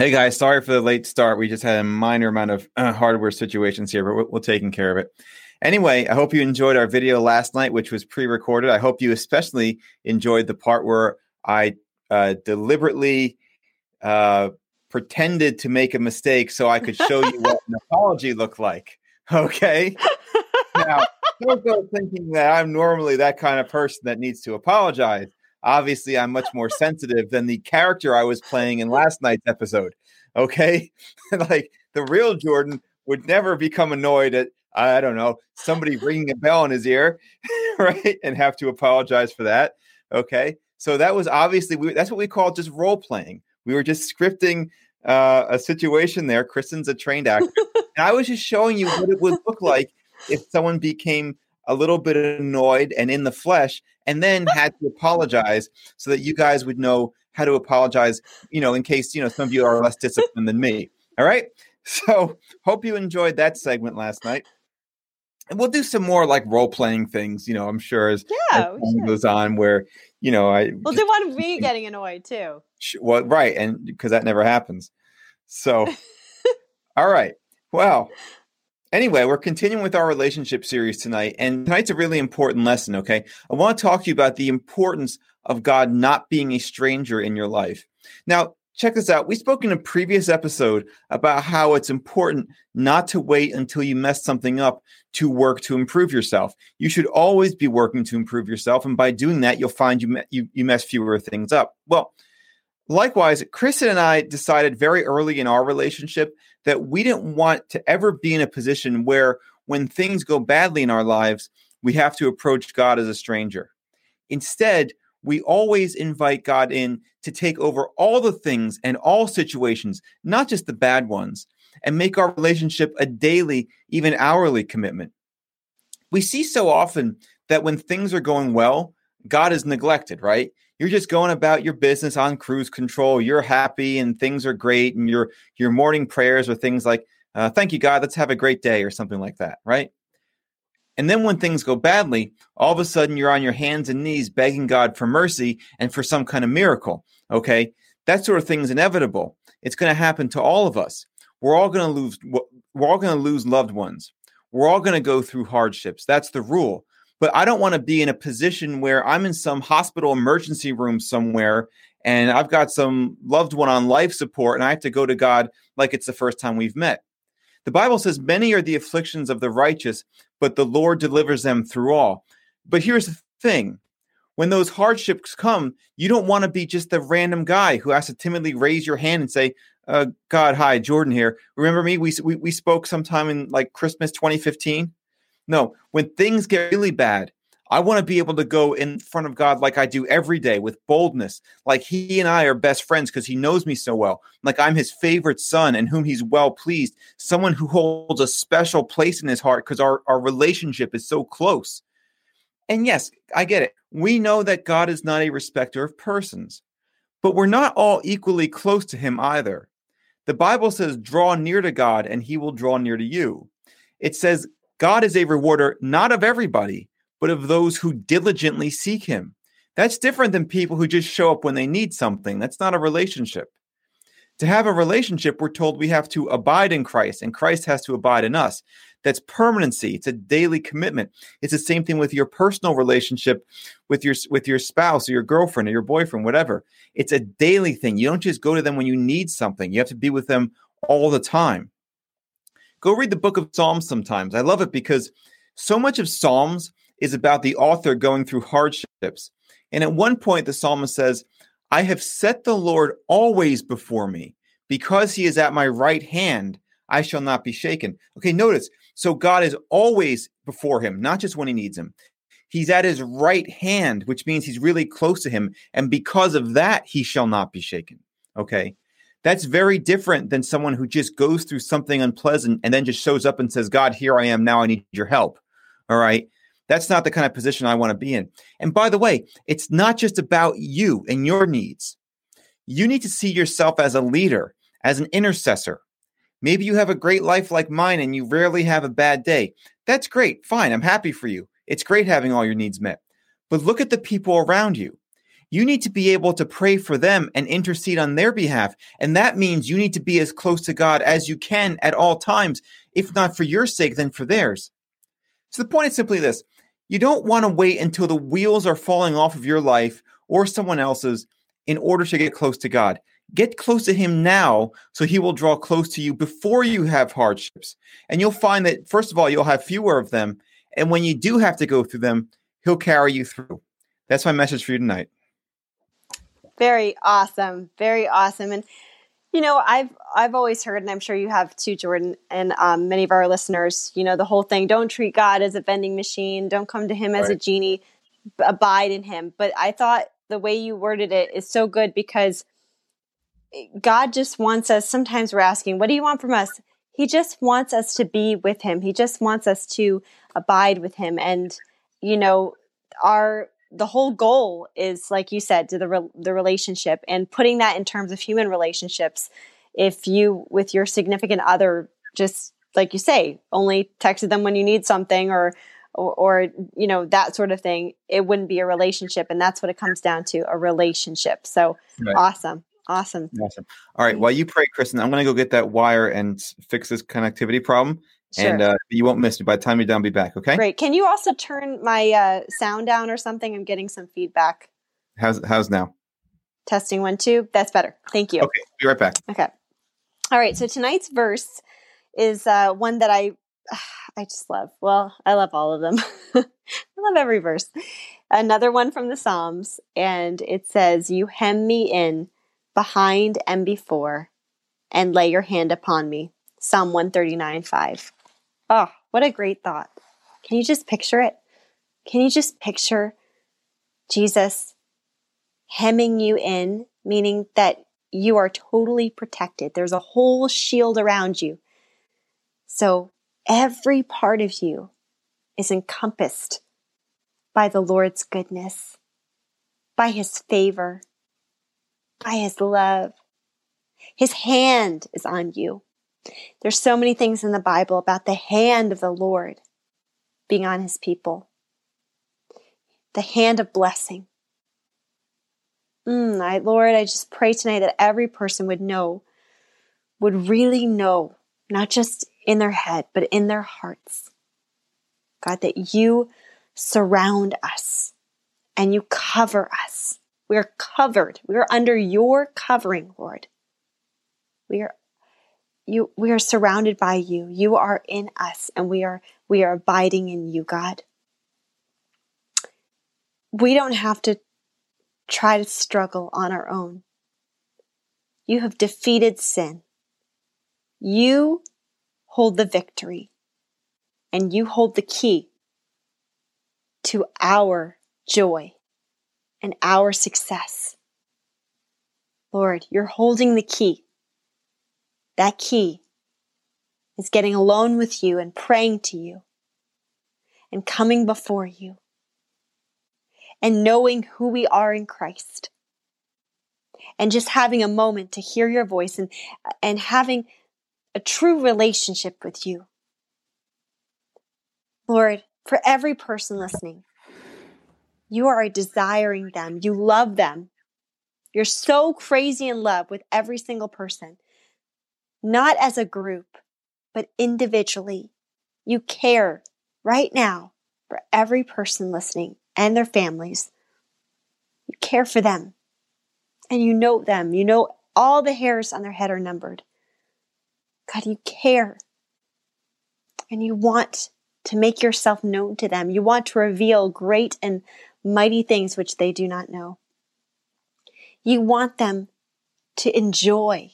Hey guys, sorry for the late start. We just had a minor amount of uh, hardware situations here, but we're, we're taking care of it. Anyway, I hope you enjoyed our video last night, which was pre recorded. I hope you especially enjoyed the part where I uh, deliberately uh, pretended to make a mistake so I could show you what an apology looked like. Okay. now, don't go thinking that I'm normally that kind of person that needs to apologize obviously I'm much more sensitive than the character I was playing in last night's episode. Okay. like the real Jordan would never become annoyed at, I don't know, somebody ringing a bell in his ear, right? And have to apologize for that. Okay. So that was obviously, we, that's what we call just role playing. We were just scripting uh, a situation there. Kristen's a trained actor. and I was just showing you what it would look like if someone became a little bit annoyed and in the flesh and then had to apologize so that you guys would know how to apologize, you know, in case, you know, some of you are less disciplined than me. All right. So hope you enjoyed that segment last night. And we'll do some more like role playing things, you know, I'm sure as, yeah, as time goes on where, you know, I We'll do one of me getting annoyed too. Well, right, and because that never happens. So all right. Well, Anyway, we're continuing with our relationship series tonight, and tonight's a really important lesson, okay? I want to talk to you about the importance of God not being a stranger in your life. Now, check this out. We spoke in a previous episode about how it's important not to wait until you mess something up to work to improve yourself. You should always be working to improve yourself, and by doing that, you'll find you, you, you mess fewer things up. Well, Likewise, Kristen and I decided very early in our relationship that we didn't want to ever be in a position where when things go badly in our lives, we have to approach God as a stranger. Instead, we always invite God in to take over all the things and all situations, not just the bad ones, and make our relationship a daily, even hourly commitment. We see so often that when things are going well, God is neglected, right? You're just going about your business on cruise control. You're happy and things are great, and your your morning prayers are things like uh, "Thank you, God. Let's have a great day" or something like that, right? And then when things go badly, all of a sudden you're on your hands and knees begging God for mercy and for some kind of miracle. Okay, that sort of thing is inevitable. It's going to happen to all of us. We're all going to lose. We're all going to lose loved ones. We're all going to go through hardships. That's the rule but I don't want to be in a position where I'm in some hospital emergency room somewhere and I've got some loved one on life support and I have to go to God like it's the first time we've met. The Bible says, Many are the afflictions of the righteous, but the Lord delivers them through all. But here's the thing when those hardships come, you don't want to be just the random guy who has to timidly raise your hand and say, uh, God, hi, Jordan here. Remember me? We, we, we spoke sometime in like Christmas 2015. No, when things get really bad, I want to be able to go in front of God like I do every day with boldness, like He and I are best friends because He knows me so well, like I'm His favorite son and whom He's well pleased, someone who holds a special place in His heart because our, our relationship is so close. And yes, I get it. We know that God is not a respecter of persons, but we're not all equally close to Him either. The Bible says, draw near to God and He will draw near to you. It says, God is a rewarder not of everybody, but of those who diligently seek him. That's different than people who just show up when they need something. That's not a relationship. To have a relationship, we're told we have to abide in Christ, and Christ has to abide in us. That's permanency. It's a daily commitment. It's the same thing with your personal relationship with your with your spouse or your girlfriend or your boyfriend, whatever. It's a daily thing. You don't just go to them when you need something. You have to be with them all the time. Go read the book of Psalms sometimes. I love it because so much of Psalms is about the author going through hardships. And at one point, the psalmist says, I have set the Lord always before me. Because he is at my right hand, I shall not be shaken. Okay, notice. So God is always before him, not just when he needs him. He's at his right hand, which means he's really close to him. And because of that, he shall not be shaken. Okay. That's very different than someone who just goes through something unpleasant and then just shows up and says, God, here I am. Now I need your help. All right. That's not the kind of position I want to be in. And by the way, it's not just about you and your needs. You need to see yourself as a leader, as an intercessor. Maybe you have a great life like mine and you rarely have a bad day. That's great. Fine. I'm happy for you. It's great having all your needs met. But look at the people around you. You need to be able to pray for them and intercede on their behalf. And that means you need to be as close to God as you can at all times, if not for your sake, then for theirs. So the point is simply this you don't want to wait until the wheels are falling off of your life or someone else's in order to get close to God. Get close to Him now so He will draw close to you before you have hardships. And you'll find that, first of all, you'll have fewer of them. And when you do have to go through them, He'll carry you through. That's my message for you tonight. Very awesome. Very awesome. And you know, I've I've always heard, and I'm sure you have too, Jordan, and um, many of our listeners. You know, the whole thing: don't treat God as a vending machine. Don't come to Him as right. a genie. Abide in Him. But I thought the way you worded it is so good because God just wants us. Sometimes we're asking, "What do you want from us?" He just wants us to be with Him. He just wants us to abide with Him, and you know, our the whole goal is like you said to the re- the relationship and putting that in terms of human relationships. If you with your significant other just like you say only texted them when you need something or, or or, you know that sort of thing it wouldn't be a relationship and that's what it comes down to a relationship. So right. awesome. Awesome. Awesome. All right. Mm-hmm. While you pray kristen i'm going to go get that wire and fix this connectivity problem Sure. And uh, you won't miss me. By the time you're done, be back. Okay. Great. Can you also turn my uh, sound down or something? I'm getting some feedback. How's how's now? Testing one two. That's better. Thank you. Okay. Be right back. Okay. All right. So tonight's verse is uh, one that I I just love. Well, I love all of them. I love every verse. Another one from the Psalms, and it says, "You hem me in behind and before, and lay your hand upon me." Psalm one thirty nine five. Oh, what a great thought. Can you just picture it? Can you just picture Jesus hemming you in, meaning that you are totally protected? There's a whole shield around you. So every part of you is encompassed by the Lord's goodness, by his favor, by his love. His hand is on you. There's so many things in the Bible about the hand of the Lord being on his people. The hand of blessing. Mm, I, Lord, I just pray tonight that every person would know, would really know, not just in their head, but in their hearts. God, that you surround us and you cover us. We are covered. We are under your covering, Lord. We are you we are surrounded by you. You are in us and we are we are abiding in you god. We don't have to try to struggle on our own. You have defeated sin. You hold the victory and you hold the key to our joy and our success. Lord you're holding the key that key is getting alone with you and praying to you and coming before you and knowing who we are in Christ and just having a moment to hear your voice and, and having a true relationship with you. Lord, for every person listening, you are desiring them. You love them. You're so crazy in love with every single person not as a group, but individually. You care right now for every person listening and their families. You care for them and you know them. You know all the hairs on their head are numbered. God, you care and you want to make yourself known to them. You want to reveal great and mighty things which they do not know. You want them to enjoy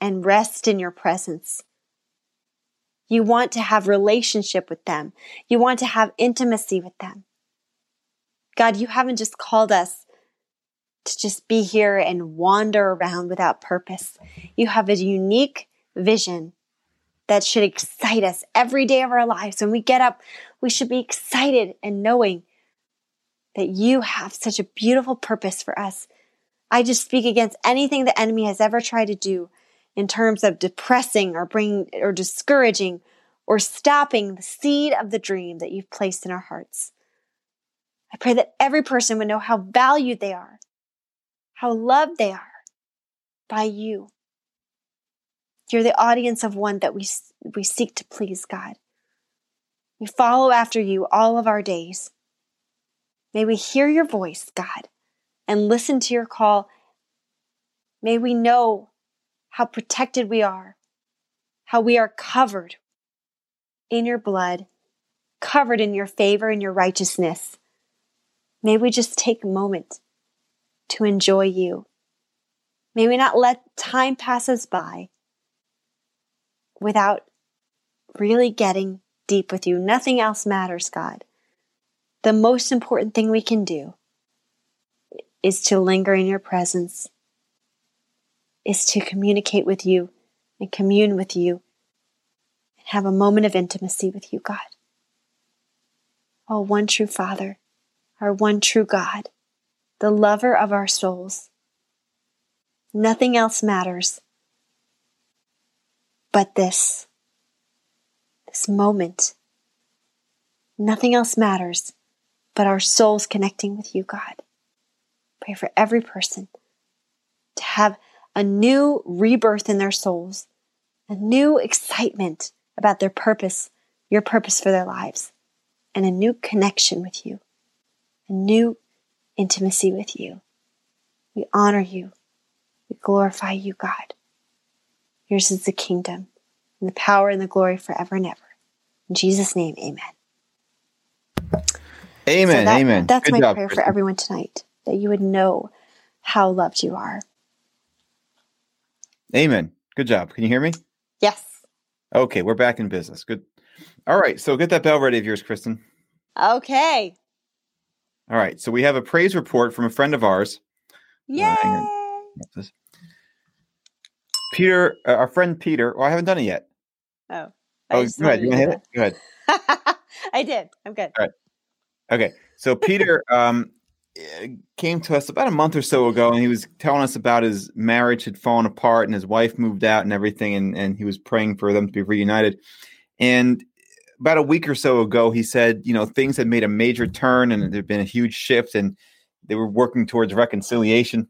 and rest in your presence. You want to have relationship with them. You want to have intimacy with them. God, you haven't just called us to just be here and wander around without purpose. You have a unique vision that should excite us every day of our lives. When we get up, we should be excited and knowing that you have such a beautiful purpose for us. I just speak against anything the enemy has ever tried to do in terms of depressing or bringing or discouraging or stopping the seed of the dream that you've placed in our hearts. I pray that every person would know how valued they are, how loved they are by you. You're the audience of one that we, we seek to please, God. We follow after you all of our days. May we hear your voice, God, and listen to your call. May we know how protected we are, how we are covered in your blood, covered in your favor and your righteousness. May we just take a moment to enjoy you. May we not let time pass us by without really getting deep with you. Nothing else matters, God. The most important thing we can do is to linger in your presence, is to communicate with you and commune with you and have a moment of intimacy with you, God. Oh, one true Father our one true God, the lover of our souls. Nothing else matters but this, this moment. Nothing else matters but our souls connecting with you, God. Pray for every person to have a new rebirth in their souls, a new excitement about their purpose, your purpose for their lives, and a new connection with you a new intimacy with you. We honor you. We glorify you, God. Yours is the kingdom and the power and the glory forever and ever. In Jesus' name, amen. Amen. So that, amen. That's Good my job, prayer Kristen. for everyone tonight that you would know how loved you are. Amen. Good job. Can you hear me? Yes. Okay, we're back in business. Good. All right, so get that bell ready of yours, Kristen. Okay. All right, so we have a praise report from a friend of ours. Yay. on. What's this? Peter, uh, our friend Peter. Oh, I haven't done it yet. oh. I Oh, go ahead. You wanted want to hit it? Go ahead. I did. I'm good. All right. Okay, so Peter um, came to us about a month or so ago, and he was telling us about his marriage had fallen apart, and his wife moved out, and everything, and and he was praying for them to be reunited. And about a week or so ago, he said, you know, things had made a major turn, and there'd been a huge shift, and they were working towards reconciliation.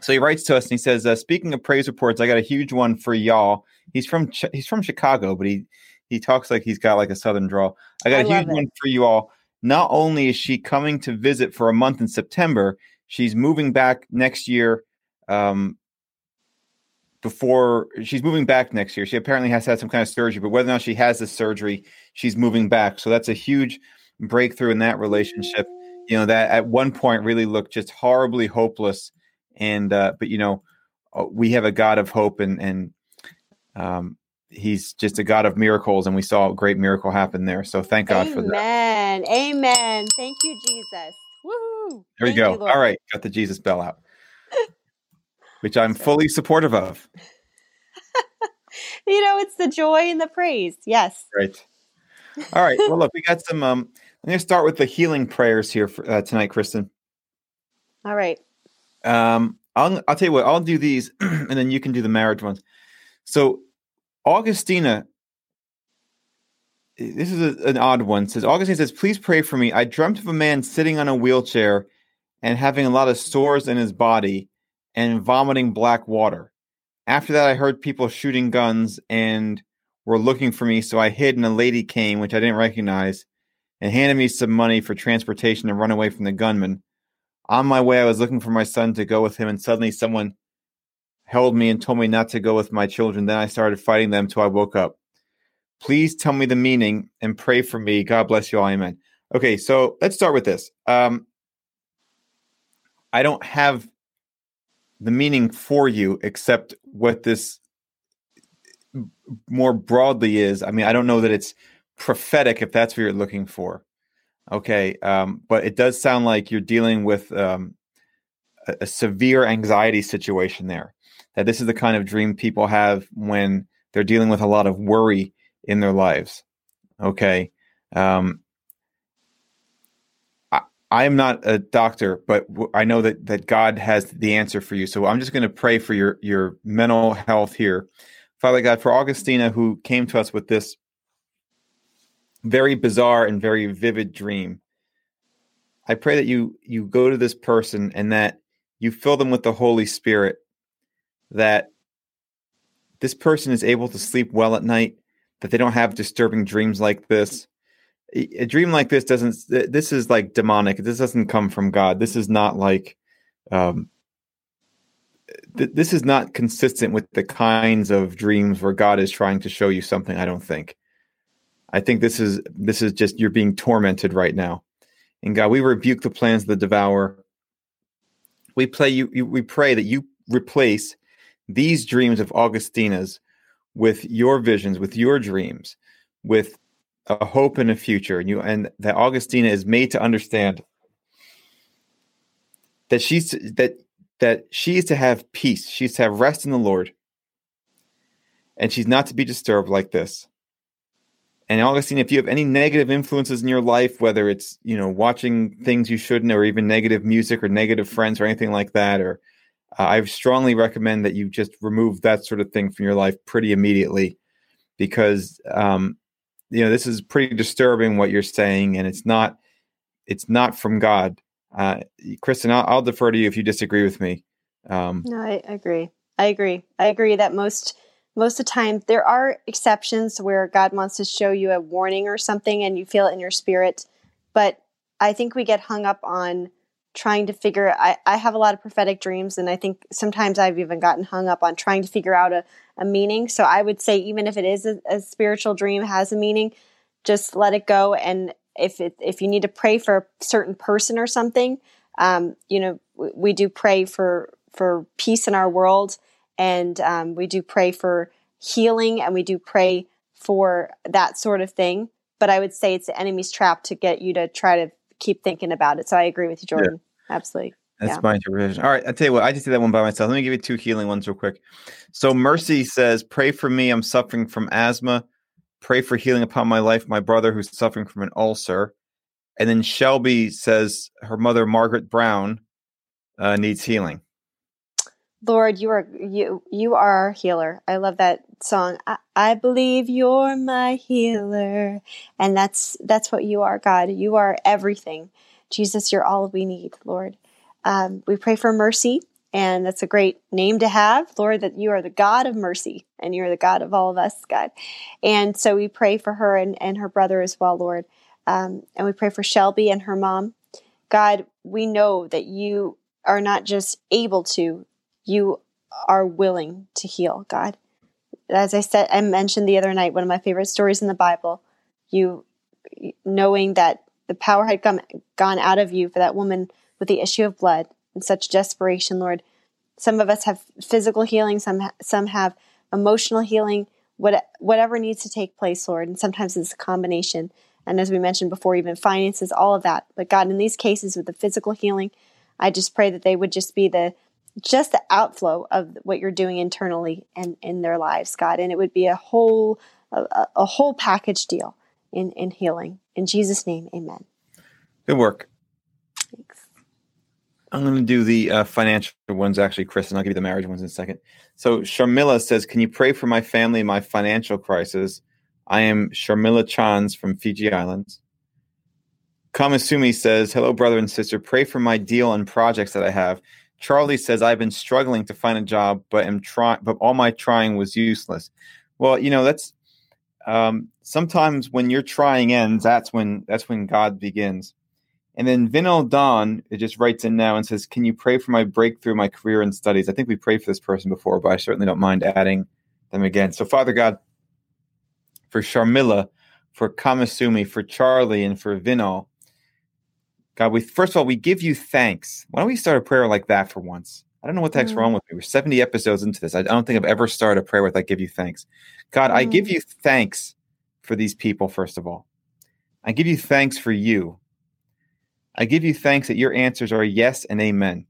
So he writes to us, and he says, uh, "Speaking of praise reports, I got a huge one for y'all. He's from Ch- he's from Chicago, but he he talks like he's got like a southern drawl. I got I a huge it. one for you all. Not only is she coming to visit for a month in September, she's moving back next year. Um, before she's moving back next year, she apparently has had some kind of surgery, but whether or not she has this surgery, she's moving back. So that's a huge breakthrough in that relationship. You know, that at one point really looked just horribly hopeless. And, uh, but you know, uh, we have a God of hope and, and, um, he's just a God of miracles. And we saw a great miracle happen there. So thank God for that. Amen. Amen. Thank you, Jesus. Woohoo. There we go. you, All right. Got the Jesus bell out, which I'm fully supportive of. You know, it's the joy and the praise. Yes. Right. All right. Well, look, we got some. Um, I'm going to start with the healing prayers here for, uh, tonight, Kristen. All right. Um, I'll, I'll tell you what. I'll do these, and then you can do the marriage ones. So, Augustina. Eh, this is a, an odd one. Says Augustine says, "Please pray for me. I dreamt of a man sitting on a wheelchair and having a lot of sores in his body and vomiting black water. After that, I heard people shooting guns and were looking for me. So I hid, and a lady came, which I didn't recognize, and handed me some money for transportation to run away from the gunman. On my way, I was looking for my son to go with him, and suddenly someone held me and told me not to go with my children. Then I started fighting them till I woke up. Please tell me the meaning and pray for me. God bless you all. Amen. Okay, so let's start with this. Um, I don't have the meaning for you except what this more broadly is. I mean, I don't know that it's prophetic if that's what you're looking for. Okay, um, but it does sound like you're dealing with um, a, a severe anxiety situation there. That this is the kind of dream people have when they're dealing with a lot of worry in their lives. Okay. Um, I, am not a doctor, but I know that, that God has the answer for you. So I'm just going to pray for your, your mental health here. Father God, for Augustina, who came to us with this very bizarre and very vivid dream, I pray that you you go to this person and that you fill them with the Holy Spirit, that this person is able to sleep well at night, that they don't have disturbing dreams like this. A dream like this doesn't. This is like demonic. This doesn't come from God. This is not like. Um, th- this is not consistent with the kinds of dreams where God is trying to show you something. I don't think. I think this is this is just you're being tormented right now. And God, we rebuke the plans of the devourer. We play you, you we pray that you replace these dreams of Augustina's with your visions, with your dreams, with a hope and a future. And you and that Augustina is made to understand that she's that that she is to have peace. She's to have rest in the Lord. And she's not to be disturbed like this. And Augustine, if you have any negative influences in your life, whether it's you know watching things you shouldn't, or even negative music or negative friends or anything like that, or I strongly recommend that you just remove that sort of thing from your life pretty immediately, because um, you know this is pretty disturbing what you're saying, and it's not it's not from God. Uh, Kristen, I'll, I'll, defer to you if you disagree with me. Um, no, I agree. I agree. I agree that most most of the time there are exceptions where God wants to show you a warning or something and you feel it in your spirit. But I think we get hung up on trying to figure I, I have a lot of prophetic dreams and I think sometimes I've even gotten hung up on trying to figure out a, a meaning. So I would say even if it is a, a spiritual dream has a meaning, just let it go and if it if you need to pray for a certain person or something, um, you know, we, we do pray for for peace in our world and um, we do pray for healing and we do pray for that sort of thing. But I would say it's the enemy's trap to get you to try to keep thinking about it. So I agree with you, Jordan. Yeah. Absolutely. That's yeah. my interpretation. All right, I'll tell you what, I just did that one by myself. Let me give you two healing ones real quick. So Mercy says, Pray for me. I'm suffering from asthma. Pray for healing upon my life, my brother who's suffering from an ulcer. And then Shelby says her mother, Margaret Brown, uh, needs healing. Lord, you are you you are our healer. I love that song. I, I believe you're my healer. And that's that's what you are, God. You are everything. Jesus, you're all we need, Lord. Um, we pray for mercy, and that's a great name to have, Lord, that you are the God of mercy and you're the God of all of us, God. And so we pray for her and, and her brother as well, Lord. Um, and we pray for Shelby and her mom. God, we know that you are not just able to, you are willing to heal, God. As I said, I mentioned the other night, one of my favorite stories in the Bible, you knowing that the power had come, gone out of you for that woman with the issue of blood and such desperation, Lord. Some of us have physical healing, some some have emotional healing, what, whatever needs to take place, Lord. And sometimes it's a combination. And as we mentioned before, even finances, all of that. But God, in these cases with the physical healing, I just pray that they would just be the just the outflow of what you're doing internally and in their lives, God. And it would be a whole a, a whole package deal in in healing. In Jesus' name, Amen. Good work. Thanks. I'm going to do the uh, financial ones actually, Chris, and I'll give you the marriage ones in a second. So Sharmila says, "Can you pray for my family, my financial crisis? I am Sharmila Chans from Fiji Islands." Kamasumi says, "Hello, brother and sister. Pray for my deal and projects that I have." Charlie says, I've been struggling to find a job, but am trying, but all my trying was useless. Well, you know, that's um, sometimes when your trying ends, that's when that's when God begins. And then Vinal Don it just writes in now and says, Can you pray for my breakthrough, my career and studies? I think we prayed for this person before, but I certainly don't mind adding them again. So, Father God, for Sharmila, for Kamasumi, for Charlie, and for Vinal, God, we first of all we give you thanks. Why don't we start a prayer like that for once? I don't know what the heck's mm. wrong with me. We're 70 episodes into this. I don't think I've ever started a prayer with I give you thanks. God, mm. I give mm. you thanks for these people, first of all. I give you thanks for you. I give you thanks that your answers are yes and amen.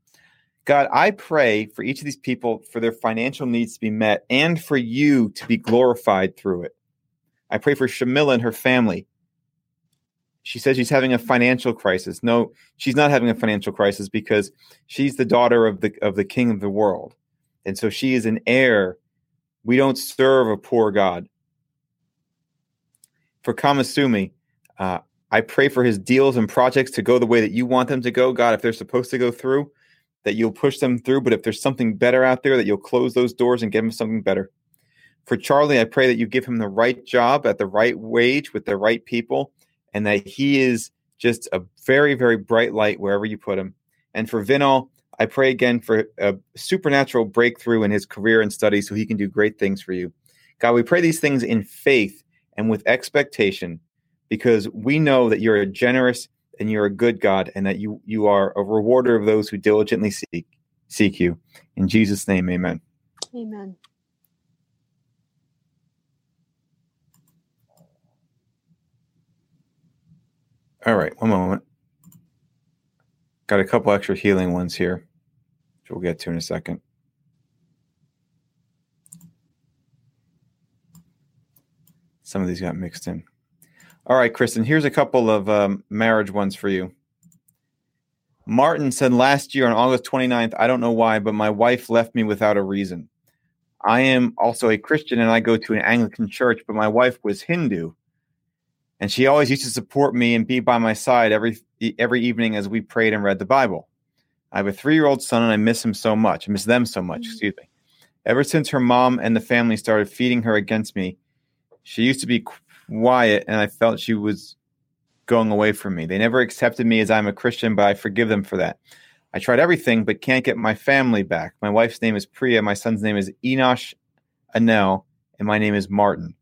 God, I pray for each of these people for their financial needs to be met and for you to be glorified through it. I pray for Shamila and her family. She says she's having a financial crisis. No, she's not having a financial crisis because she's the daughter of the of the king of the world. And so she is an heir. We don't serve a poor God. For Kamasumi, uh, I pray for his deals and projects to go the way that you want them to go. God, if they're supposed to go through, that you'll push them through. But if there's something better out there, that you'll close those doors and give him something better. For Charlie, I pray that you give him the right job at the right wage with the right people, and that he is just a very, very bright light wherever you put him. And for Vinal, I pray again for a supernatural breakthrough in his career and studies so he can do great things for you. God, we pray these things in faith and with expectation because we know that you're a generous and you're a good God and that you you are a rewarder of those who diligently seek seek you. In Jesus name, amen. Amen. All right, one moment. Got a couple extra healing ones here, which we'll get to in a second. Some of these got mixed in. All right, Kristen, here's a couple of um, marriage ones for you. Martin said last year on August 29th, I don't know why, but my wife left me without a reason. I am also a Christian and I go to an Anglican church, but my wife was Hindu. And she always used to support me and be by my side every every evening as we prayed and read the Bible. I have a three year old son and I miss him so much. I miss them so much, mm-hmm. excuse me. Ever since her mom and the family started feeding her against me, she used to be quiet and I felt she was going away from me. They never accepted me as I'm a Christian, but I forgive them for that. I tried everything, but can't get my family back. My wife's name is Priya. My son's name is Enosh Anel, and my name is Martin.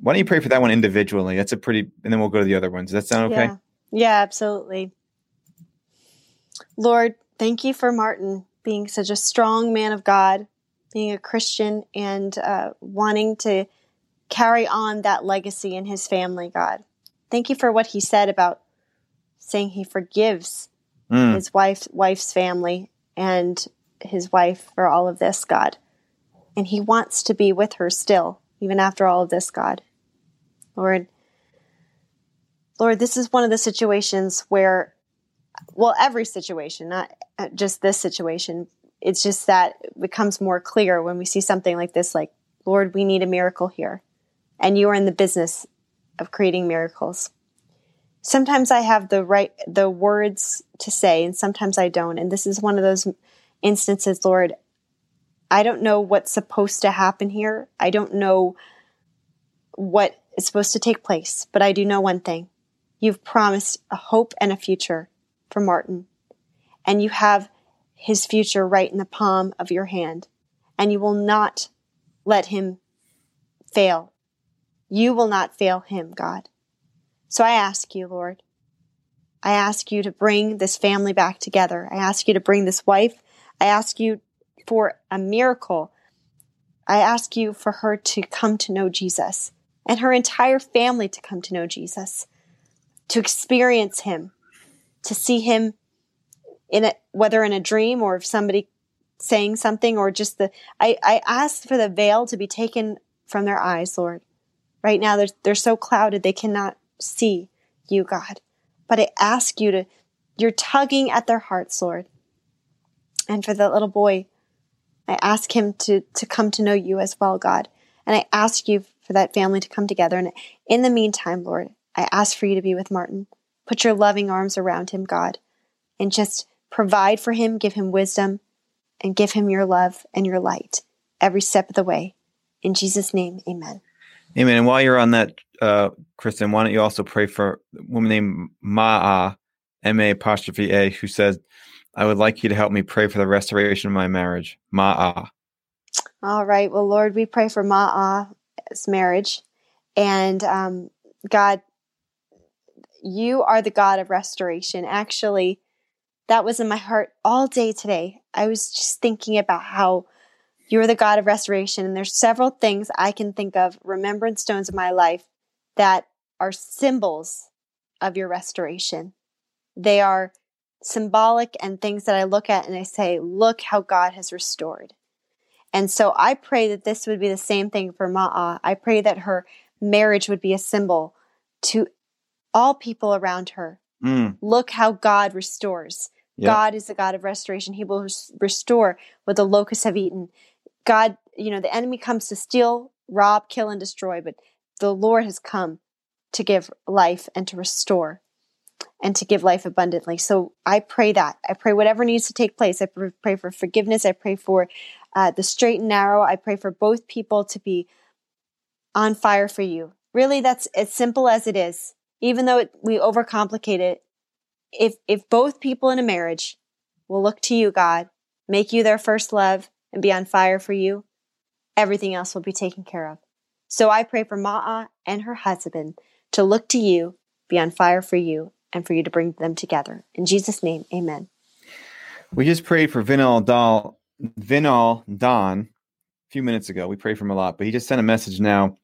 Why don't you pray for that one individually? That's a pretty, and then we'll go to the other ones. Does that sound okay? Yeah, yeah absolutely. Lord, thank you for Martin being such a strong man of God, being a Christian, and uh, wanting to carry on that legacy in his family, God. Thank you for what he said about saying he forgives mm. his wife, wife's family and his wife for all of this, God. And he wants to be with her still, even after all of this, God. Lord, Lord, this is one of the situations where, well, every situation, not uh, just this situation, it's just that it becomes more clear when we see something like this, like, Lord, we need a miracle here and you are in the business of creating miracles. Sometimes I have the right the words to say and sometimes I don't and this is one of those instances Lord I don't know what's supposed to happen here. I don't know what is supposed to take place, but I do know one thing. You've promised a hope and a future for Martin, and you have his future right in the palm of your hand, and you will not let him fail you will not fail him, God. So I ask you, Lord, I ask you to bring this family back together. I ask you to bring this wife. I ask you for a miracle. I ask you for her to come to know Jesus and her entire family to come to know Jesus, to experience him, to see him in a, whether in a dream or if somebody saying something or just the, I, I ask for the veil to be taken from their eyes, Lord. Right now, they're, they're so clouded they cannot see you, God. But I ask you to, you're tugging at their hearts, Lord. And for that little boy, I ask him to, to come to know you as well, God. And I ask you for that family to come together. And in the meantime, Lord, I ask for you to be with Martin. Put your loving arms around him, God, and just provide for him, give him wisdom, and give him your love and your light every step of the way. In Jesus' name, amen. Amen. And while you're on that, uh, Kristen, why don't you also pray for a woman named Ma'a, M A apostrophe A, who says, I would like you to help me pray for the restoration of my marriage. Ma'a. All right. Well, Lord, we pray for Ma'a's marriage. And um, God, you are the God of restoration. Actually, that was in my heart all day today. I was just thinking about how you are the God of restoration. And there's several things I can think of, remembrance stones in my life, that are symbols of your restoration. They are symbolic and things that I look at and I say, look how God has restored. And so I pray that this would be the same thing for Ma'a. I pray that her marriage would be a symbol to all people around her. Mm. Look how God restores. Yep. God is the God of restoration. He will res- restore what the locusts have eaten. God, you know, the enemy comes to steal, rob, kill, and destroy, but the Lord has come to give life and to restore and to give life abundantly. So I pray that. I pray whatever needs to take place. I pray for forgiveness. I pray for uh, the straight and narrow. I pray for both people to be on fire for you. Really, that's as simple as it is. Even though it, we overcomplicate it, if if both people in a marriage will look to you, God, make you their first love, and be on fire for you, everything else will be taken care of. So I pray for Ma'a and her husband to look to you, be on fire for you, and for you to bring them together. In Jesus' name, amen. We just prayed for Vinal Dal, Vinal Don a few minutes ago. We prayed for him a lot, but he just sent a message now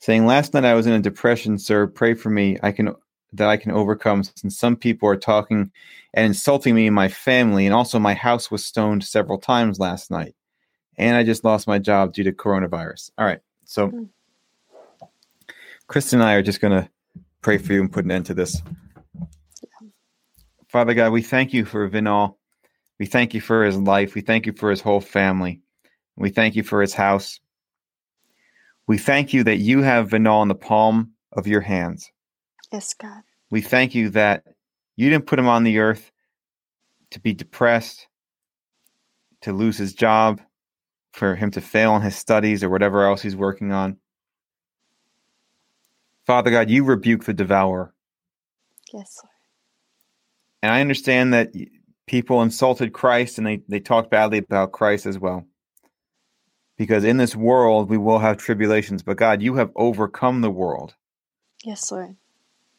saying, Last night I was in a depression, sir. Pray for me. I can that I can overcome since some people are talking and insulting me and my family, and also my house was stoned several times last night. And I just lost my job due to coronavirus. All right. So mm. Kristen and I are just gonna pray for you and put an end to this. Father God, we thank you for Vinal. We thank you for his life. We thank you for his whole family. We thank you for his house. We thank you that you have Vinal in the palm of your hands. Yes, God. We thank you that you didn't put him on the earth to be depressed, to lose his job, for him to fail in his studies or whatever else he's working on. Father God, you rebuke the devourer. Yes, Lord. And I understand that people insulted Christ and they, they talked badly about Christ as well. Because in this world, we will have tribulations, but God, you have overcome the world. Yes, Lord.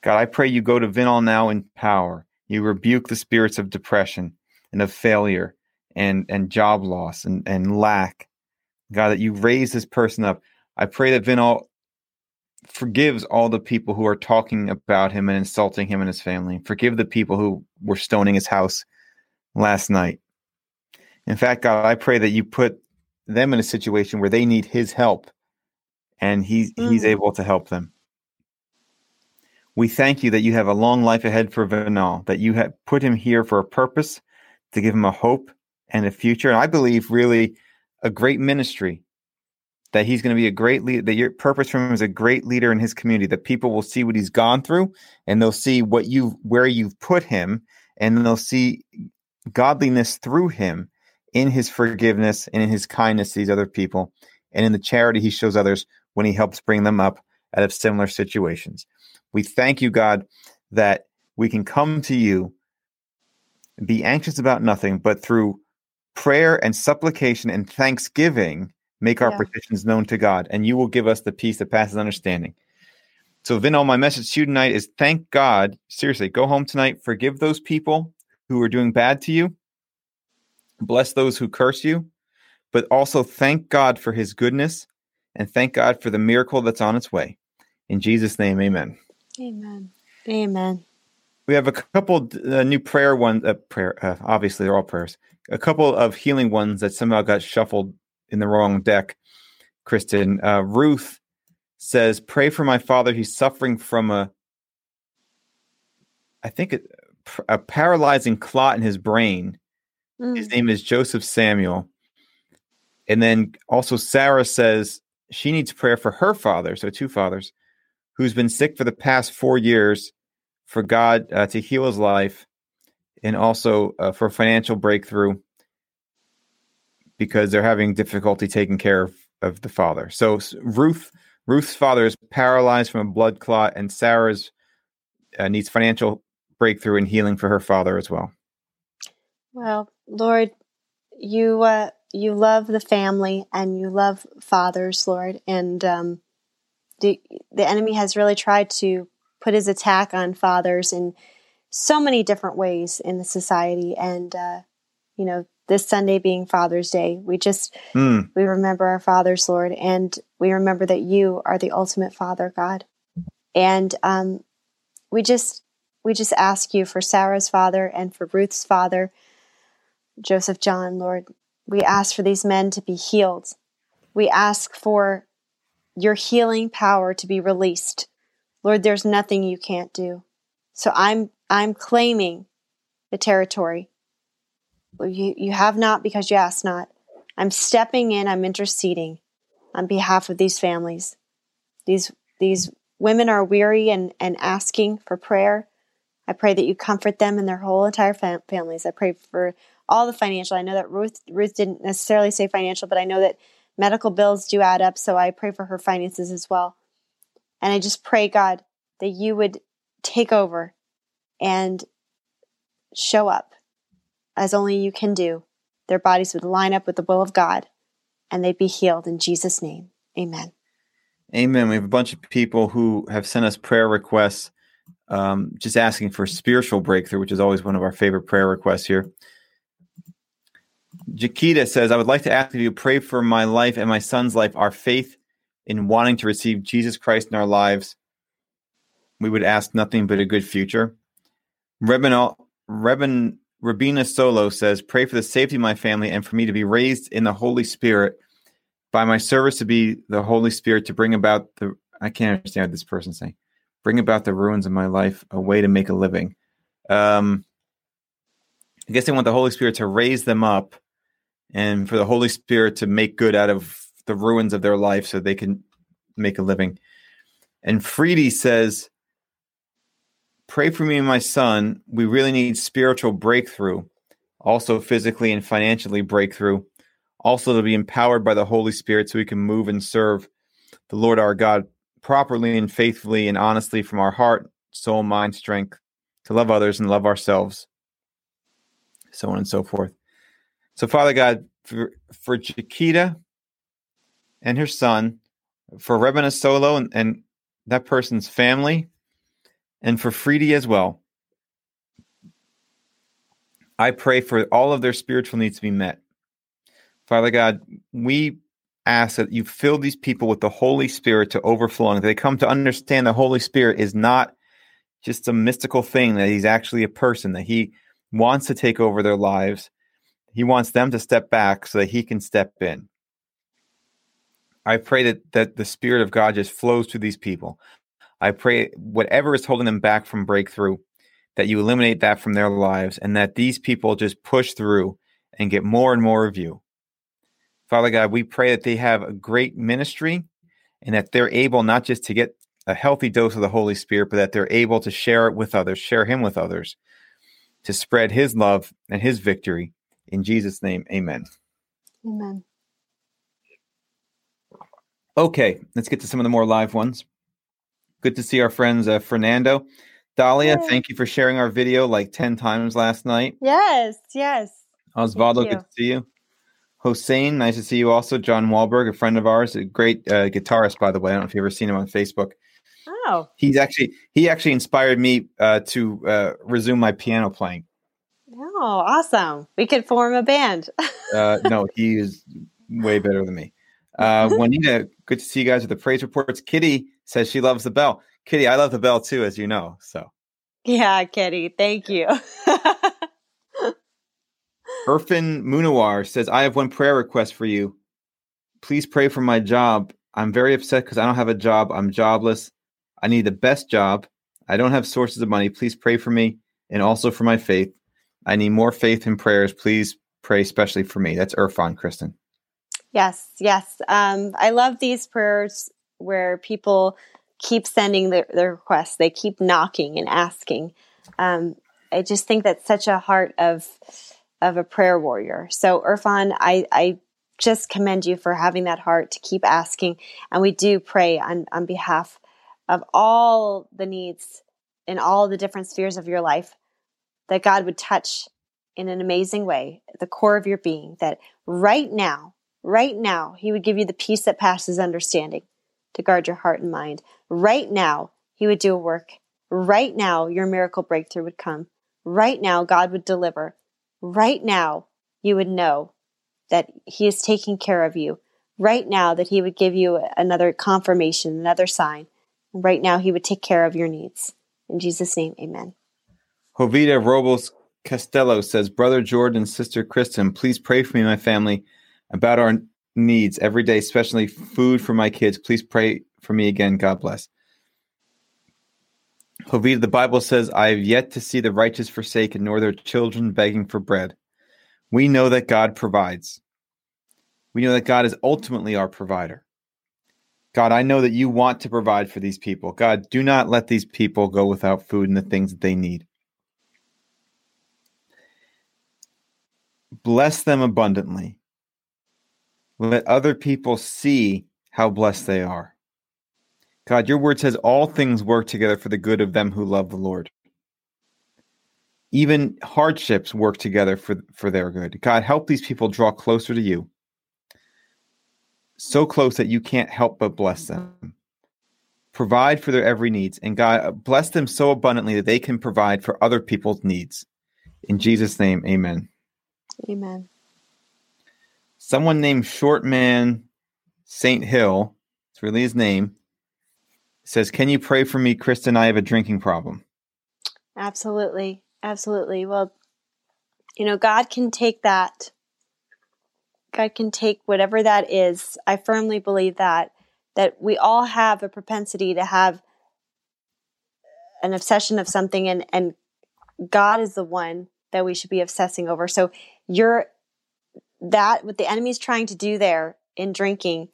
God, I pray you go to Vinal now in power. You rebuke the spirits of depression and of failure and, and job loss and, and lack. God, that you raise this person up. I pray that Vinal forgives all the people who are talking about him and insulting him and his family. Forgive the people who were stoning his house last night. In fact, God, I pray that you put them in a situation where they need his help and he's mm. he's able to help them. We thank you that you have a long life ahead for Vinal, that you have put him here for a purpose, to give him a hope and a future. And I believe really a great ministry that he's going to be a great leader, that your purpose for him is a great leader in his community, that people will see what he's gone through and they'll see what you where you've put him and they'll see godliness through him in his forgiveness and in his kindness to these other people and in the charity he shows others when he helps bring them up out of similar situations. We thank you, God, that we can come to you, be anxious about nothing, but through prayer and supplication and thanksgiving make our yeah. petitions known to God, and you will give us the peace that passes understanding. So, Vinal, my message to you tonight is thank God. Seriously, go home tonight, forgive those people who are doing bad to you, bless those who curse you, but also thank God for his goodness and thank God for the miracle that's on its way. In Jesus' name, amen. Amen. Amen. We have a couple uh, new prayer ones. Uh, prayer, uh, obviously, they're all prayers. A couple of healing ones that somehow got shuffled in the wrong deck, Kristen. Uh, Ruth says, "Pray for my father. He's suffering from a, I think, a, a paralyzing clot in his brain. Mm. His name is Joseph Samuel." And then also Sarah says she needs prayer for her father, so two fathers, who's been sick for the past four years, for God uh, to heal his life, and also uh, for financial breakthrough because they're having difficulty taking care of, of the father. So Ruth Ruth's father is paralyzed from a blood clot, and Sarah's uh, needs financial breakthrough and healing for her father as well. Well, Lord, you uh, you love the family and you love fathers, Lord, and um, the the enemy has really tried to put his attack on fathers in so many different ways in the society, and uh, you know this Sunday being Father's Day. We just mm. we remember our fathers, Lord, and we remember that you are the ultimate Father, God. And um, we just we just ask you for Sarah's father and for Ruth's father, Joseph John, Lord. We ask for these men to be healed. We ask for your healing power to be released. Lord, there's nothing you can't do. So I'm I'm claiming the territory. You you have not because you ask not. I'm stepping in, I'm interceding on behalf of these families. These these women are weary and, and asking for prayer. I pray that you comfort them and their whole entire fam- families. I pray for all the financial. I know that Ruth Ruth didn't necessarily say financial, but I know that medical bills do add up, so I pray for her finances as well. And I just pray God that you would take over and show up as only you can do. Their bodies would line up with the will of God and they'd be healed in Jesus name. Amen. Amen. We have a bunch of people who have sent us prayer requests, um, just asking for spiritual breakthrough, which is always one of our favorite prayer requests here. Jakita says, I would like to ask if you pray for my life and my son's life, our faith in wanting to receive Jesus Christ in our lives. We would ask nothing but a good future. Rebin, Rabina Solo says, Pray for the safety of my family and for me to be raised in the Holy Spirit by my service to be the Holy Spirit to bring about the I can't understand what this person's saying. Bring about the ruins of my life, a way to make a living. Um, I guess they want the Holy Spirit to raise them up and for the Holy Spirit to make good out of the ruins of their life so they can make a living. And Freedy says, Pray for me and my son. We really need spiritual breakthrough, also physically and financially breakthrough also to be empowered by the Holy Spirit so we can move and serve the Lord our God properly and faithfully and honestly from our heart, soul, mind, strength, to love others and love ourselves, so on and so forth. So, Father God, for, for Chiquita and her son, for Rebina Solo and, and that person's family, and for Freedy as well, I pray for all of their spiritual needs to be met. Father God, we ask that you fill these people with the Holy Spirit to overflowing. They come to understand the Holy Spirit is not just a mystical thing, that He's actually a person, that He wants to take over their lives. He wants them to step back so that He can step in. I pray that, that the Spirit of God just flows through these people. I pray whatever is holding them back from breakthrough, that you eliminate that from their lives and that these people just push through and get more and more of you. Father God, we pray that they have a great ministry and that they're able not just to get a healthy dose of the Holy Spirit, but that they're able to share it with others, share Him with others, to spread His love and His victory. In Jesus' name, amen. Amen. Okay, let's get to some of the more live ones. Good to see our friends uh, Fernando. Dahlia, Yay. thank you for sharing our video like 10 times last night. Yes, yes. Osvaldo, good to see you. Hossein, nice to see you also. John Wahlberg, a friend of ours, a great uh, guitarist, by the way. I don't know if you've ever seen him on Facebook. Oh. He's actually he actually inspired me uh, to uh, resume my piano playing. Oh, awesome! We could form a band. Uh, no, he is way better than me. Uh, Juanita, good to see you guys with the praise reports. Kitty says she loves the bell. Kitty, I love the bell too, as you know. So. Yeah, Kitty, thank you. Irfan Munawar says, I have one prayer request for you. Please pray for my job. I'm very upset because I don't have a job. I'm jobless. I need the best job. I don't have sources of money. Please pray for me and also for my faith. I need more faith and prayers. Please pray especially for me. That's Irfan, Kristen. Yes, yes. Um, I love these prayers where people keep sending their, their requests. They keep knocking and asking. Um, I just think that's such a heart of of a prayer warrior. So, Irfan, I, I just commend you for having that heart to keep asking. And we do pray on, on behalf of all the needs in all the different spheres of your life that God would touch in an amazing way the core of your being, that right now, right now, He would give you the peace that passes understanding to guard your heart and mind. Right now, He would do a work. Right now, your miracle breakthrough would come. Right now, God would deliver right now you would know that He is taking care of you. Right now, that He would give you another confirmation, another sign. Right now, He would take care of your needs. In Jesus' name, amen. Jovita Robles Castello says, Brother Jordan Sister Kristen, please pray for me and my family about our needs every day, especially food for my kids. Please pray for me again. God bless. Jovita, the Bible says, I have yet to see the righteous forsaken, nor their children begging for bread. We know that God provides. We know that God is ultimately our provider. God, I know that you want to provide for these people. God, do not let these people go without food and the things that they need. Bless them abundantly. Let other people see how blessed they are. God, your word says all things work together for the good of them who love the Lord. Even hardships work together for, for their good. God, help these people draw closer to you so close that you can't help but bless them. Provide for their every needs, and God uh, bless them so abundantly that they can provide for other people's needs. In Jesus' name, amen. Amen. Someone named Shortman St. Hill, it's really his name, says, Can you pray for me, Kristen? I have a drinking problem. Absolutely. Absolutely. Well, you know, God can take that God can take whatever that is. I firmly believe that that we all have a propensity to have an obsession of something and and God is the one that we should be obsessing over. So you're that what the enemy's trying to do there in drinking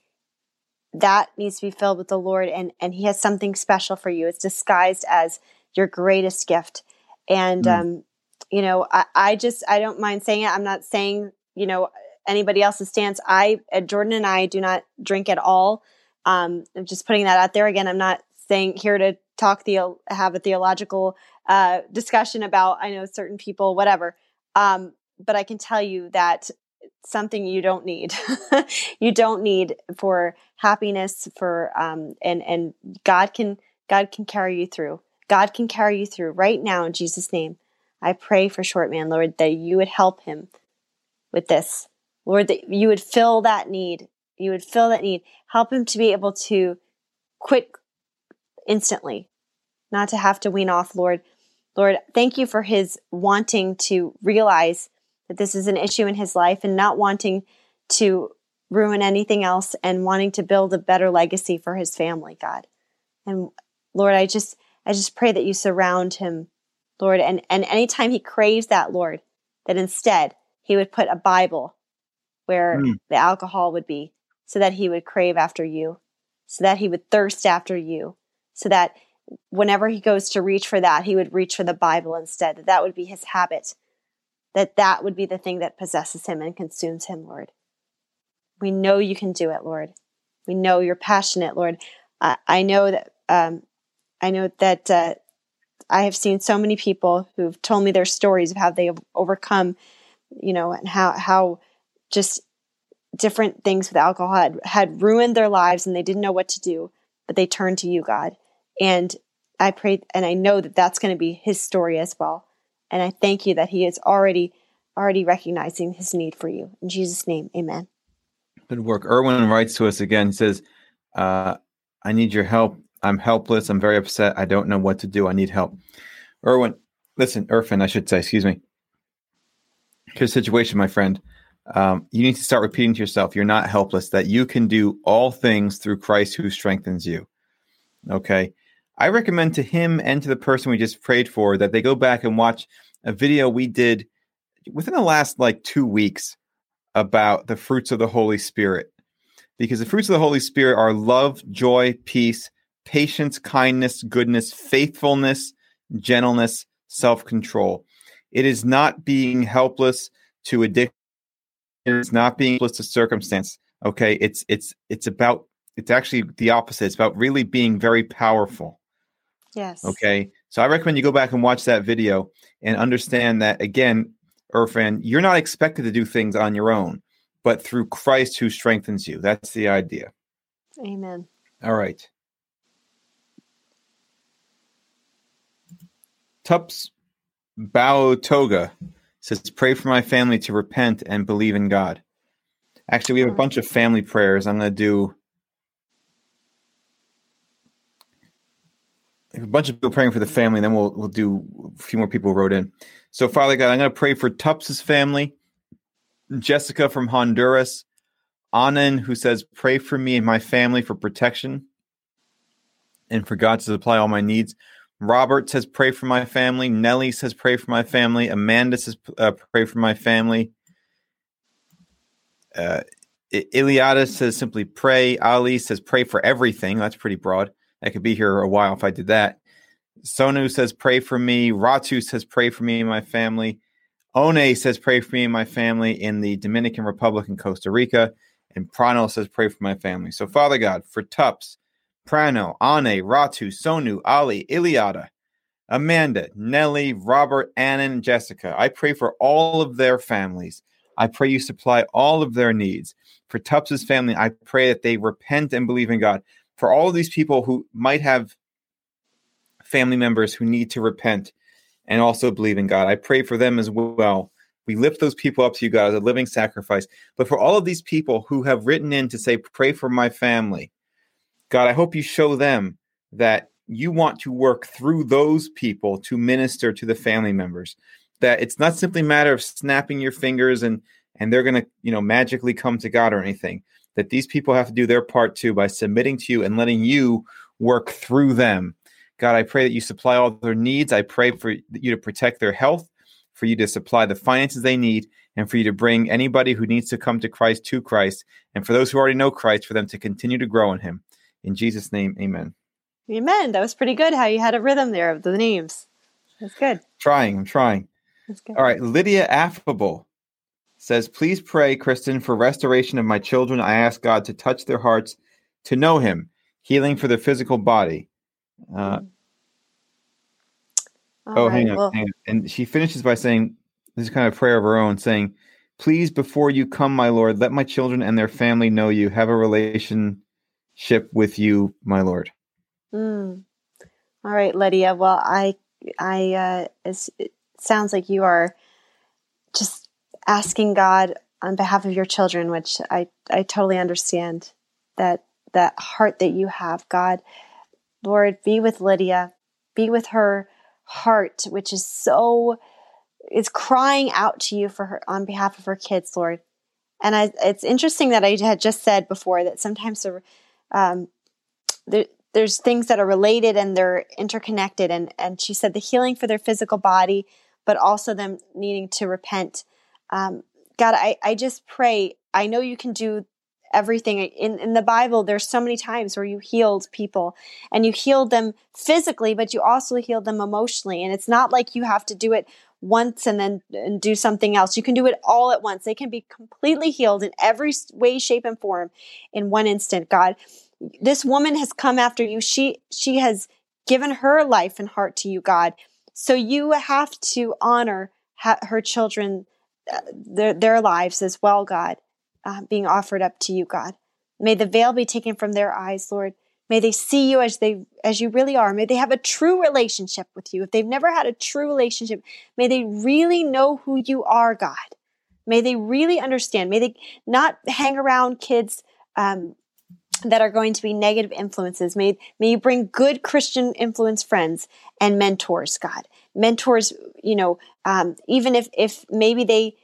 that needs to be filled with the Lord and and he has something special for you. It's disguised as your greatest gift. And mm. um you know, I, I just I don't mind saying it. I'm not saying, you know, anybody else's stance. I, uh, Jordan and I do not drink at all. Um, I'm just putting that out there. Again, I'm not saying here to talk the have a theological uh, discussion about I know certain people, whatever. Um, but I can tell you that something you don't need. you don't need for happiness for um, and and God can God can carry you through. God can carry you through right now in Jesus' name. I pray for Short Man, Lord, that you would help him with this. Lord, that you would fill that need. You would fill that need. Help him to be able to quit instantly, not to have to wean off, Lord. Lord, thank you for his wanting to realize that this is an issue in his life and not wanting to ruin anything else and wanting to build a better legacy for his family, God. And Lord, I just I just pray that you surround him, Lord, and and anytime he craves that, Lord, that instead he would put a Bible where mm. the alcohol would be so that he would crave after you, so that he would thirst after you, so that whenever he goes to reach for that, he would reach for the Bible instead, that that would be his habit, that that would be the thing that possesses him and consumes him, Lord. We know you can do it, Lord. We know you're passionate, Lord. I, I know that, um, I know that, uh, I have seen so many people who've told me their stories of how they have overcome, you know, and how, how just different things with alcohol had, had ruined their lives and they didn't know what to do, but they turned to you, God. And I pray and I know that that's going to be his story as well. And I thank you that he is already already recognizing his need for you. In Jesus' name, amen. Good work. Erwin writes to us again, says, uh, I need your help. I'm helpless. I'm very upset. I don't know what to do. I need help. Erwin, listen, Irfan, I should say, excuse me. Here's the situation, my friend um, you need to start repeating to yourself you're not helpless that you can do all things through christ who strengthens you okay i recommend to him and to the person we just prayed for that they go back and watch a video we did within the last like two weeks about the fruits of the holy spirit because the fruits of the holy spirit are love joy peace patience kindness goodness faithfulness gentleness self-control it is not being helpless to addiction it's not being helpless to circumstance. Okay, it's it's it's about it's actually the opposite. It's about really being very powerful. Yes. Okay. So I recommend you go back and watch that video and understand that again, Irfan, you're not expected to do things on your own, but through Christ who strengthens you. That's the idea. Amen. All right. Tups Bao Toga says, Pray for my family to repent and believe in God. Actually, we have a bunch of family prayers. I'm going to do. A bunch of people praying for the family, and then we'll we'll do a few more people wrote in. So, Father God, I'm going to pray for Tups's family, Jessica from Honduras, Anand, who says, Pray for me and my family for protection and for God to supply all my needs. Robert says, Pray for my family. Nellie says, Pray for my family. Amanda says, uh, Pray for my family. Uh, Iliada says, Simply pray. Ali says, Pray for everything. That's pretty broad. I could be here a while if I did that. Sonu says, Pray for me. Ratu says, Pray for me and my family. One says, Pray for me and my family in the Dominican Republic and Costa Rica. And Prano says, Pray for my family. So, Father God, for Tups, Prano, Ane, Ratu, Sonu, Ali, Iliada, Amanda, Nellie, Robert, Annan, and Jessica, I pray for all of their families. I pray you supply all of their needs. For Tups's family, I pray that they repent and believe in God. For all of these people who might have family members who need to repent and also believe in God, I pray for them as well. We lift those people up to you, God, as a living sacrifice. But for all of these people who have written in to say, Pray for my family, God, I hope you show them that you want to work through those people to minister to the family members. That it's not simply a matter of snapping your fingers and and they're going to, you know, magically come to God or anything. That these people have to do their part too by submitting to you and letting you work through them. God, I pray that you supply all their needs. I pray for you to protect their health for you to supply the finances they need, and for you to bring anybody who needs to come to Christ to Christ, and for those who already know Christ, for them to continue to grow in Him. In Jesus' name, amen. Amen. That was pretty good how you had a rhythm there of the names. That's good. Trying, I'm trying. That's good. All right. Lydia Affable says, Please pray, Kristen, for restoration of my children. I ask God to touch their hearts to know Him, healing for their physical body. Uh, mm. Oh, right, hang on, well, hang on. And she finishes by saying, this is kind of prayer of her own, saying, Please, before you come, my Lord, let my children and their family know you, have a relationship with you, my Lord. Mm. All right, Lydia. Well, I, I, uh, it sounds like you are just asking God on behalf of your children, which I, I totally understand that that heart that you have, God. Lord, be with Lydia, be with her heart, which is so is crying out to you for her on behalf of her kids, Lord. And I, it's interesting that I had just said before that sometimes um, there, there's things that are related and they're interconnected. And and she said the healing for their physical body, but also them needing to repent. Um, God, I, I just pray. I know you can do everything. In, in the bible there's so many times where you healed people and you healed them physically but you also healed them emotionally and it's not like you have to do it once and then and do something else. You can do it all at once. They can be completely healed in every way shape and form in one instant god. This woman has come after you. She she has given her life and heart to you god. So you have to honor her children their, their lives as well god uh, being offered up to you, God. May the veil be taken from their eyes, Lord. May they see you as they as you really are. May they have a true relationship with you. If they've never had a true relationship, may they really know who you are, God. May they really understand. May they not hang around kids um, that are going to be negative influences. May may you bring good Christian influence friends and mentors, God. Mentors, you know, um, even if if maybe they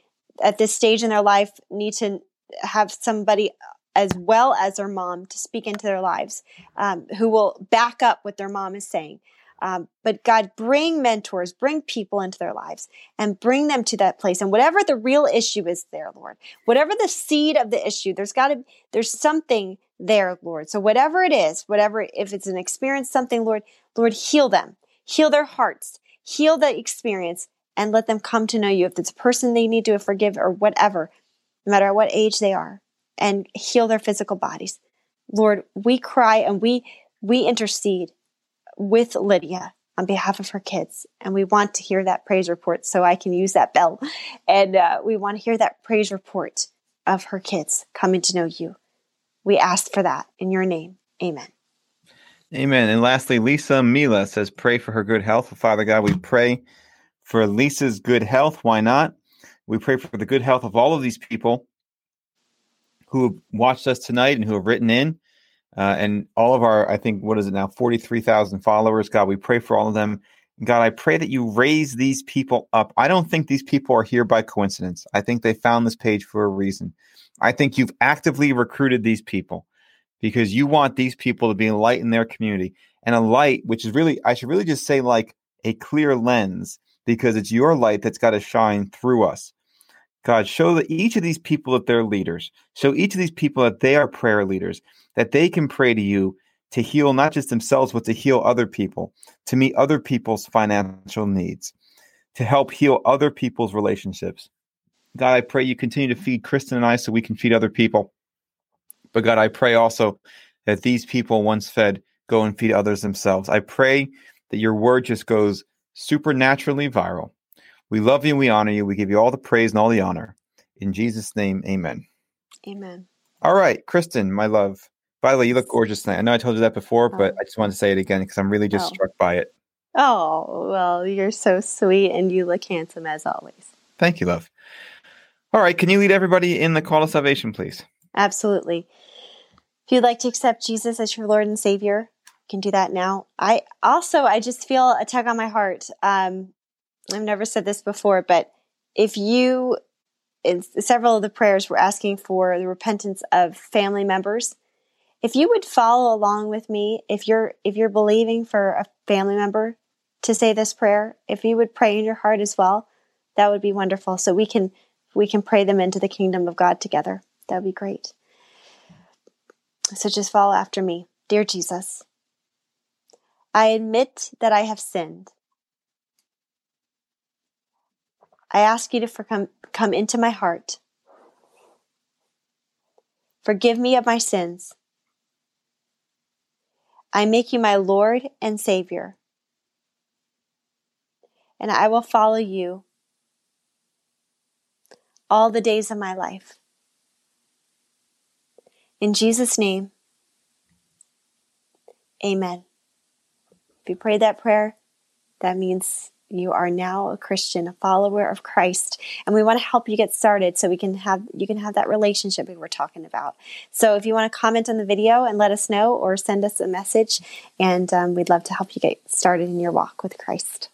at this stage in their life need to have somebody as well as their mom to speak into their lives um, who will back up what their mom is saying. Um, but God, bring mentors, bring people into their lives and bring them to that place. And whatever the real issue is there, Lord, whatever the seed of the issue, there's got to, there's something there, Lord. So whatever it is, whatever, if it's an experience, something, Lord, Lord, heal them, heal their hearts, heal the experience and let them come to know you. If it's a person they need to forgive or whatever, no matter what age they are, and heal their physical bodies. Lord, we cry and we we intercede with Lydia on behalf of her kids, and we want to hear that praise report so I can use that bell, and uh, we want to hear that praise report of her kids coming to know you. We ask for that in your name. Amen. Amen. And lastly, Lisa Mila says, pray for her good health. Father God, we pray for Lisa's good health. Why not? We pray for the good health of all of these people who have watched us tonight and who have written in. uh, and all of our, I think, what is it now, 43,000 followers. God, we pray for all of them. God, I pray that you raise these people up. I don't think these people are here by coincidence. I think they found this page for a reason. I think you've actively recruited these people because you want these people to be a light in their community and a light, which is really, I should really just say, like a clear lens because it's your light that's got to shine through us. God, show that each of these people that they're leaders. Show each of these people that they are prayer leaders, that they can pray to you to heal not just themselves, but to heal other people, to meet other people's financial needs, to help heal other people's relationships. God, I pray you continue to mm-hmm. feed Kristen and I so we can feed other people. But God, I pray also that these people, once fed, go and feed others themselves. I pray that your word just goes supernaturally viral. We love you we honor you. We give you all the praise and all the honor. In Jesus' name, amen. Amen. All right, Kristen, my love. By the way, you look gorgeous tonight. I know I told you that before, but oh. I just wanted to say it again because I'm really just oh. struck by it. Oh, well, you're so sweet and you look handsome as always. Thank you, love. All right, can you lead everybody in the call to salvation, please? Absolutely. If you'd like to accept Jesus as your Lord and Savior, you can do that now. I also, I just feel a tug on my heart. Um, I've never said this before, but if you, in several of the prayers, were asking for the repentance of family members if you would follow along with me if you're if you're believing for a family member to say this prayer if you would pray in your heart as well that would be wonderful so we can we can pray them into the kingdom of god together that would be great. So just follow after me. Dear jesus i admit that i have sinned. I ask you to for come, come into my heart. Forgive me of my sins. I make you my Lord and Savior, and I will follow you all the days of my life. In Jesus' name, amen. If you prayed that prayer, that means you are now a Christian, a follower of Christ, and we want to help you get started so we can have you can have that relationship we were talking about. So if you want to comment on the video and let us know, or send us a message, and um, we'd love to help you get started in your walk with Christ.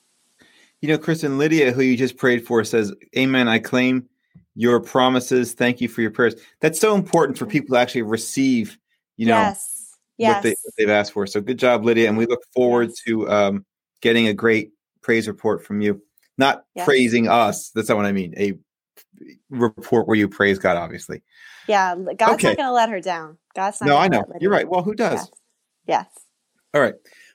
You know, Kristen Lydia, who you just prayed for, says, "Amen." I claim your promises. Thank you for your prayers. That's so important for people to actually receive. You know. Yes. Yes. What, they, have asked for. So good job, Lydia. And we look forward to um, getting a great praise report from you. Not yes. praising us. That's not what I mean. A report where you praise God, obviously. Yeah, God's okay. not going to let her down. God's not. No, I know. You're right. Well, who does? Yes. yes. All right.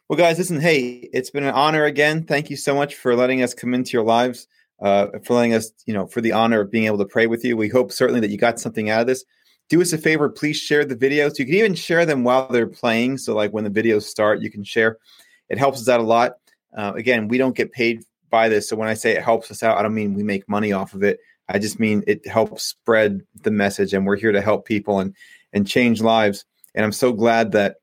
Well, guys, listen. Hey, it's been an honor again. Thank you so much for letting us come into your lives. Uh, for letting us, you know, for the honor of being able to pray with you. We hope certainly that you got something out of this. Do us a favor, please share the videos. You can even share them while they're playing. So, like when the videos start, you can share. It helps us out a lot. Uh, again, we don't get paid by this. So when I say it helps us out, I don't mean we make money off of it. I just mean it helps spread the message, and we're here to help people and and change lives. And I'm so glad that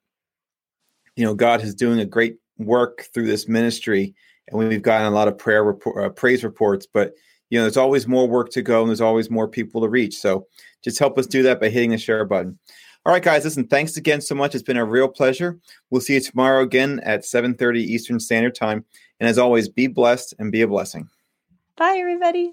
you know God is doing a great work through this ministry, and we've gotten a lot of prayer report, uh, praise reports. But you know, there's always more work to go, and there's always more people to reach. So just help us do that by hitting the share button. All right, guys, listen, thanks again so much. It's been a real pleasure. We'll see you tomorrow again at 7.30 Eastern Standard Time. And as always, be blessed and be a blessing. Bye, everybody.